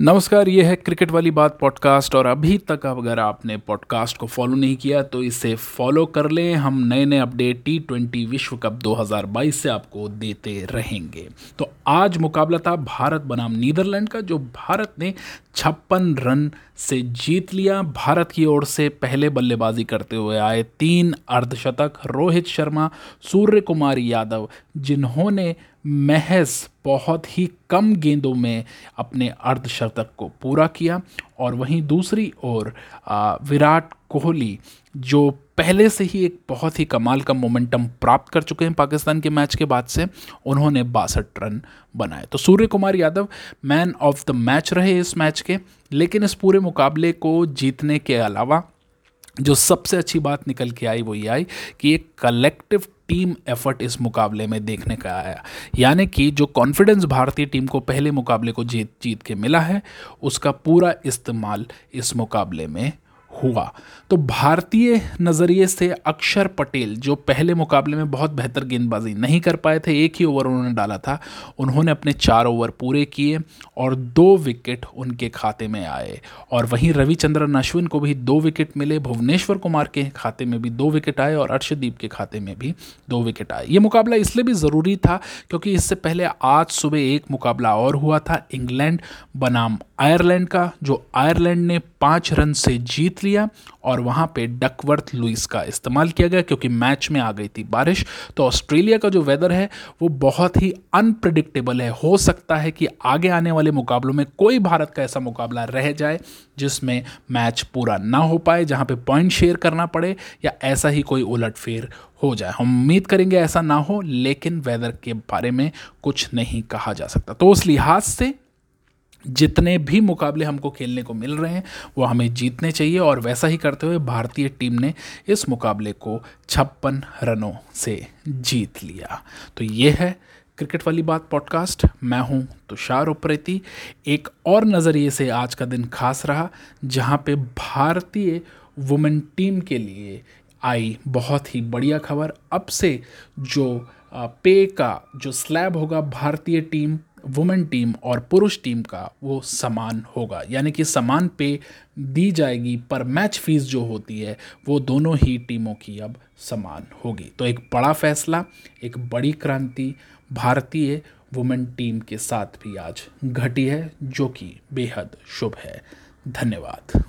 नमस्कार, ये है क्रिकेट वाली बात पॉडकास्ट और अभी तक अगर आपने पॉडकास्ट को फॉलो नहीं किया तो इसे फॉलो कर लें। हम नए नए अपडेट टी ट्वेंटी विश्व कप 2022 से आपको देते रहेंगे। तो आज मुकाबला था भारत बनाम नीदरलैंड का, जो भारत ने छप्पन रन से जीत लिया। भारत की ओर से पहले बल्लेबाजी करते हुए आए तीन अर्धशतक। रोहित शर्मा सूर्य कुमार यादव, जिन्होंने महज बहुत ही कम गेंदों में अपने अर्धशतक को पूरा किया और वहीं दूसरी ओर विराट कोहली, जो पहले से ही एक बहुत ही कमाल का मोमेंटम प्राप्त कर चुके हैं पाकिस्तान के मैच के बाद से, उन्होंने बासठ रन बनाए। तो Suryakumar Yadav man of the match रहे इस मैच के, लेकिन इस पूरे मुकाबले को जीतने के अलावा, जो सबसे अच्छी बात निकल के आई, वो ये आई कि एक कलेक्टिव टीम एफर्ट इस मुकाबले में देखने का आया। यानी कि जो कॉन्फिडेंस भारतीय टीम को पहले मुकाबले को जीत जीत के मिला है, उसका पूरा इस्तेमाल इस मुकाबले में हुआ। तो भारतीय नज़रिए से अक्षर पटेल, जो पहले मुकाबले में बहुत बेहतर गेंदबाजी नहीं कर पाए थे, एक ही ओवर उन्होंने डाला था। उन्होंने अपने चार ओवर पूरे किए और दो विकेट उनके खाते में आए। और वहीं रविचंद्रन अश्विन को भी दो विकेट मिले, भुवनेश्वर कुमार के खाते में भी दो विकेट आए और अर्शदीप के खाते में भी दो विकेट आए। ये मुकाबला इसलिए भी ज़रूरी था क्योंकि इससे पहले आज सुबह एक मुकाबला और हुआ था, इंग्लैंड बनाम आयरलैंड का, जो आयरलैंड ने पाँच रन से जीत लिया और वहाँ पे डकवर्थ लुइस का इस्तेमाल किया गया, क्योंकि मैच में आ गई थी बारिश। तो ऑस्ट्रेलिया का जो वेदर है, वो बहुत ही अनप्रडिक्टेबल है। हो सकता है कि आगे आने वाले मुकाबलों में कोई भारत का ऐसा मुकाबला रह जाए, जिसमें मैच पूरा ना हो पाए, जहाँ पे पॉइंट शेयर करना पड़े, या ऐसा ही कोई उलटफेर हो जाए। हम उम्मीद करेंगे ऐसा ना हो, लेकिन वेदर के बारे में कुछ नहीं कहा जा सकता। तो उस लिहाज से जितने भी मुकाबले हमको खेलने को मिल रहे हैं, वो हमें जीतने चाहिए और वैसा ही करते हुए भारतीय टीम ने इस मुकाबले को छप्पन रनों से जीत लिया। तो ये है क्रिकेट वाली बात पॉडकास्ट। मैं हूँ तुषार उप्रेती। एक और नज़रिए से आज का दिन खास रहा, जहाँ पे भारतीय वुमेन टीम के लिए आई बहुत ही बढ़िया खबर। अब से जो पे का जो स्लैब होगा, भारतीय टीम वुमेन टीम और पुरुष टीम का वो समान होगा। यानी कि समान पे दी जाएगी, पर मैच फ़ीस जो होती है, वो दोनों ही टीमों की अब समान होगी। तो एक बड़ा फैसला, एक बड़ी क्रांति भारतीय वुमेन टीम के साथ भी आज घटी है, जो कि बेहद शुभ है। धन्यवाद।